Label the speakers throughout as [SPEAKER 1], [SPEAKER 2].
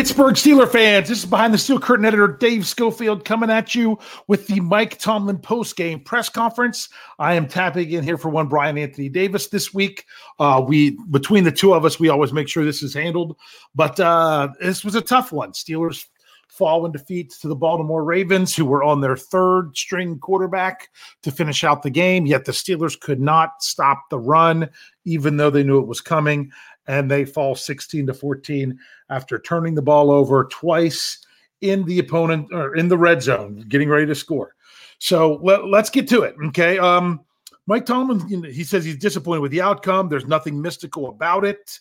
[SPEAKER 1] Pittsburgh Steeler fans, this is behind the steel curtain editor Dave Schofield coming at you with the Mike Tomlin post game press conference. I am tapping in here for one Brian Anthony Davis this week. Uh, we between the two of us, we always make sure this is handled, but uh, this was a tough one. Steelers fall in defeat to the Baltimore Ravens, who were on their third string quarterback to finish out the game. Yet the Steelers could not stop the run, even though they knew it was coming and they fall 16 to 14 after turning the ball over twice in the opponent or in the red zone, getting ready to score. So let, us get to it. Okay. Um, Mike Tomlin, he says he's disappointed with the outcome. There's nothing mystical about it.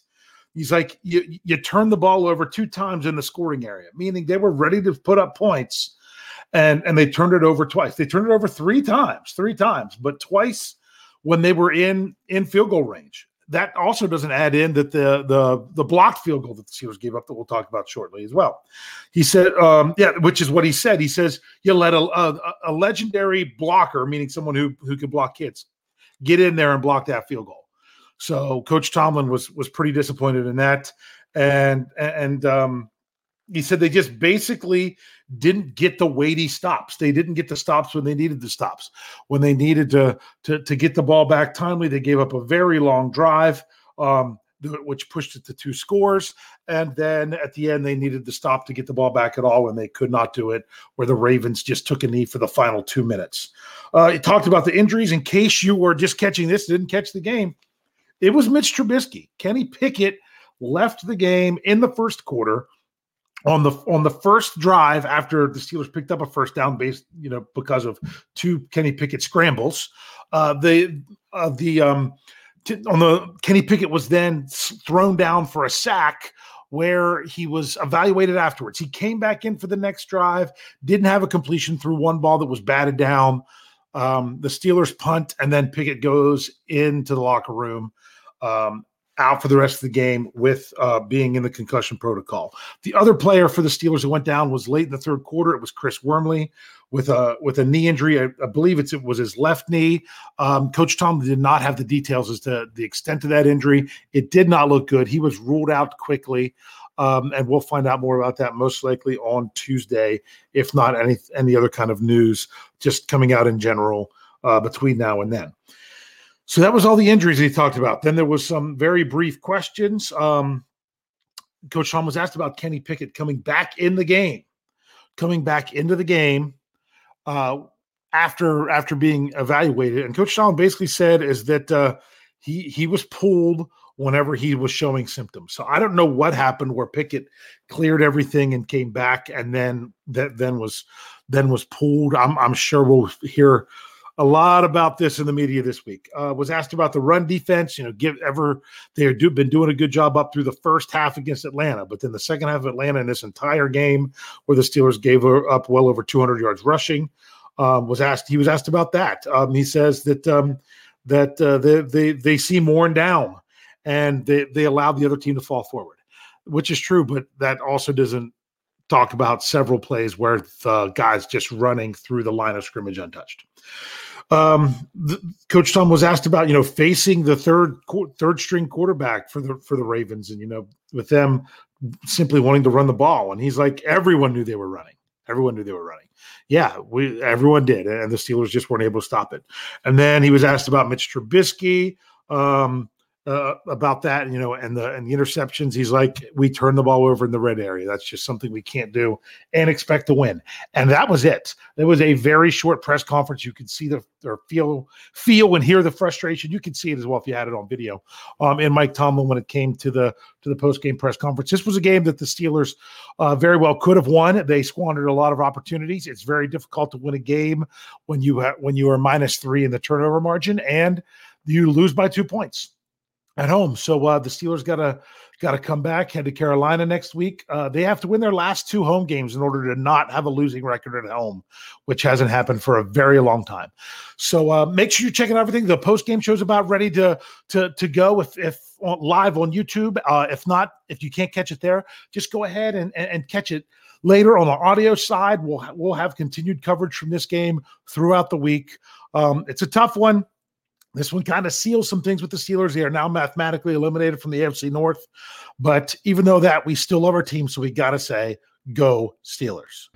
[SPEAKER 1] He's like, you, you turn the ball over two times in the scoring area, meaning they were ready to put up points and, and they turned it over twice. They turned it over three times, three times, but twice when they were in in field goal range that also doesn't add in that the the the blocked field goal that the Steelers gave up that we'll talk about shortly as well. He said, um, yeah, which is what he said. He says you let a, a, a legendary blocker, meaning someone who who can block kids, get in there and block that field goal. So Coach Tomlin was was pretty disappointed in that, and and um, he said they just basically didn't get the weighty stops. They didn't get the stops when they needed the stops. When they needed to to, to get the ball back timely, they gave up a very long drive, um, which pushed it to two scores. And then at the end, they needed to stop to get the ball back at all, and they could not do it. Where the Ravens just took a knee for the final two minutes. Uh, he talked about the injuries. In case you were just catching this, didn't catch the game. It was Mitch Trubisky. Kenny Pickett left the game in the first quarter on the on the first drive after the Steelers picked up a first down base, you know, because of two Kenny Pickett scrambles. Uh, the uh, the um, on the Kenny Pickett was then thrown down for a sack where he was evaluated afterwards. He came back in for the next drive, didn't have a completion threw one ball that was batted down. Um, the Steelers punt, and then Pickett goes into the locker room. Um, out for the rest of the game with uh, being in the concussion protocol. The other player for the Steelers who went down was late in the third quarter. It was Chris Wormley with a with a knee injury. I, I believe it was his left knee. Um, Coach Tom did not have the details as to the extent of that injury. It did not look good. He was ruled out quickly. Um, and we'll find out more about that most likely on Tuesday, if not any any other kind of news just coming out in general uh, between now and then. So that was all the injuries he talked about. Then there was some very brief questions. Um, Coach Tom was asked about Kenny Pickett coming back in the game, coming back into the game uh, after after being evaluated. And Coach Tom basically said is that uh, he he was pulled whenever he was showing symptoms. So I don't know what happened where Pickett cleared everything and came back, and then that then was then was pulled. I'm I'm sure we'll hear a lot about this in the media this week. Uh, was asked about the run defense. You know, give ever they've do, been doing a good job up through the first half against Atlanta, but then the second half of Atlanta in this entire game, where the Steelers gave up well over 200 yards rushing, um, was asked. He was asked about that. Um, he says that um, that uh, they, they they seem worn down and they they allowed the other team to fall forward, which is true, but that also doesn't talk about several plays where the guys just running through the line of scrimmage untouched. Um, the, Coach Tom was asked about you know facing the third third string quarterback for the for the Ravens, and you know with them simply wanting to run the ball, and he's like everyone knew they were running. Everyone knew they were running. Yeah, we everyone did, and the Steelers just weren't able to stop it. And then he was asked about Mitch Trubisky. Um, uh, about that, you know, and the and the interceptions. He's like, we turn the ball over in the red area. That's just something we can't do and expect to win. And that was it. It was a very short press conference. You could see the or feel feel and hear the frustration. You can see it as well if you had it on video. Um, and Mike Tomlin when it came to the to the post game press conference. This was a game that the Steelers uh, very well could have won. They squandered a lot of opportunities. It's very difficult to win a game when you ha- when you are minus three in the turnover margin and you lose by two points at home. So uh, the Steelers got to got to come back. Head to Carolina next week. Uh, they have to win their last two home games in order to not have a losing record at home, which hasn't happened for a very long time. So uh, make sure you're checking out everything. The post game show's about ready to to to go. If if live on YouTube, uh, if not, if you can't catch it there, just go ahead and, and, and catch it later on the audio side. We'll we'll have continued coverage from this game throughout the week. Um, it's a tough one This one kind of seals some things with the Steelers. They are now mathematically eliminated from the AFC North. But even though that, we still love our team. So we got to say, go Steelers.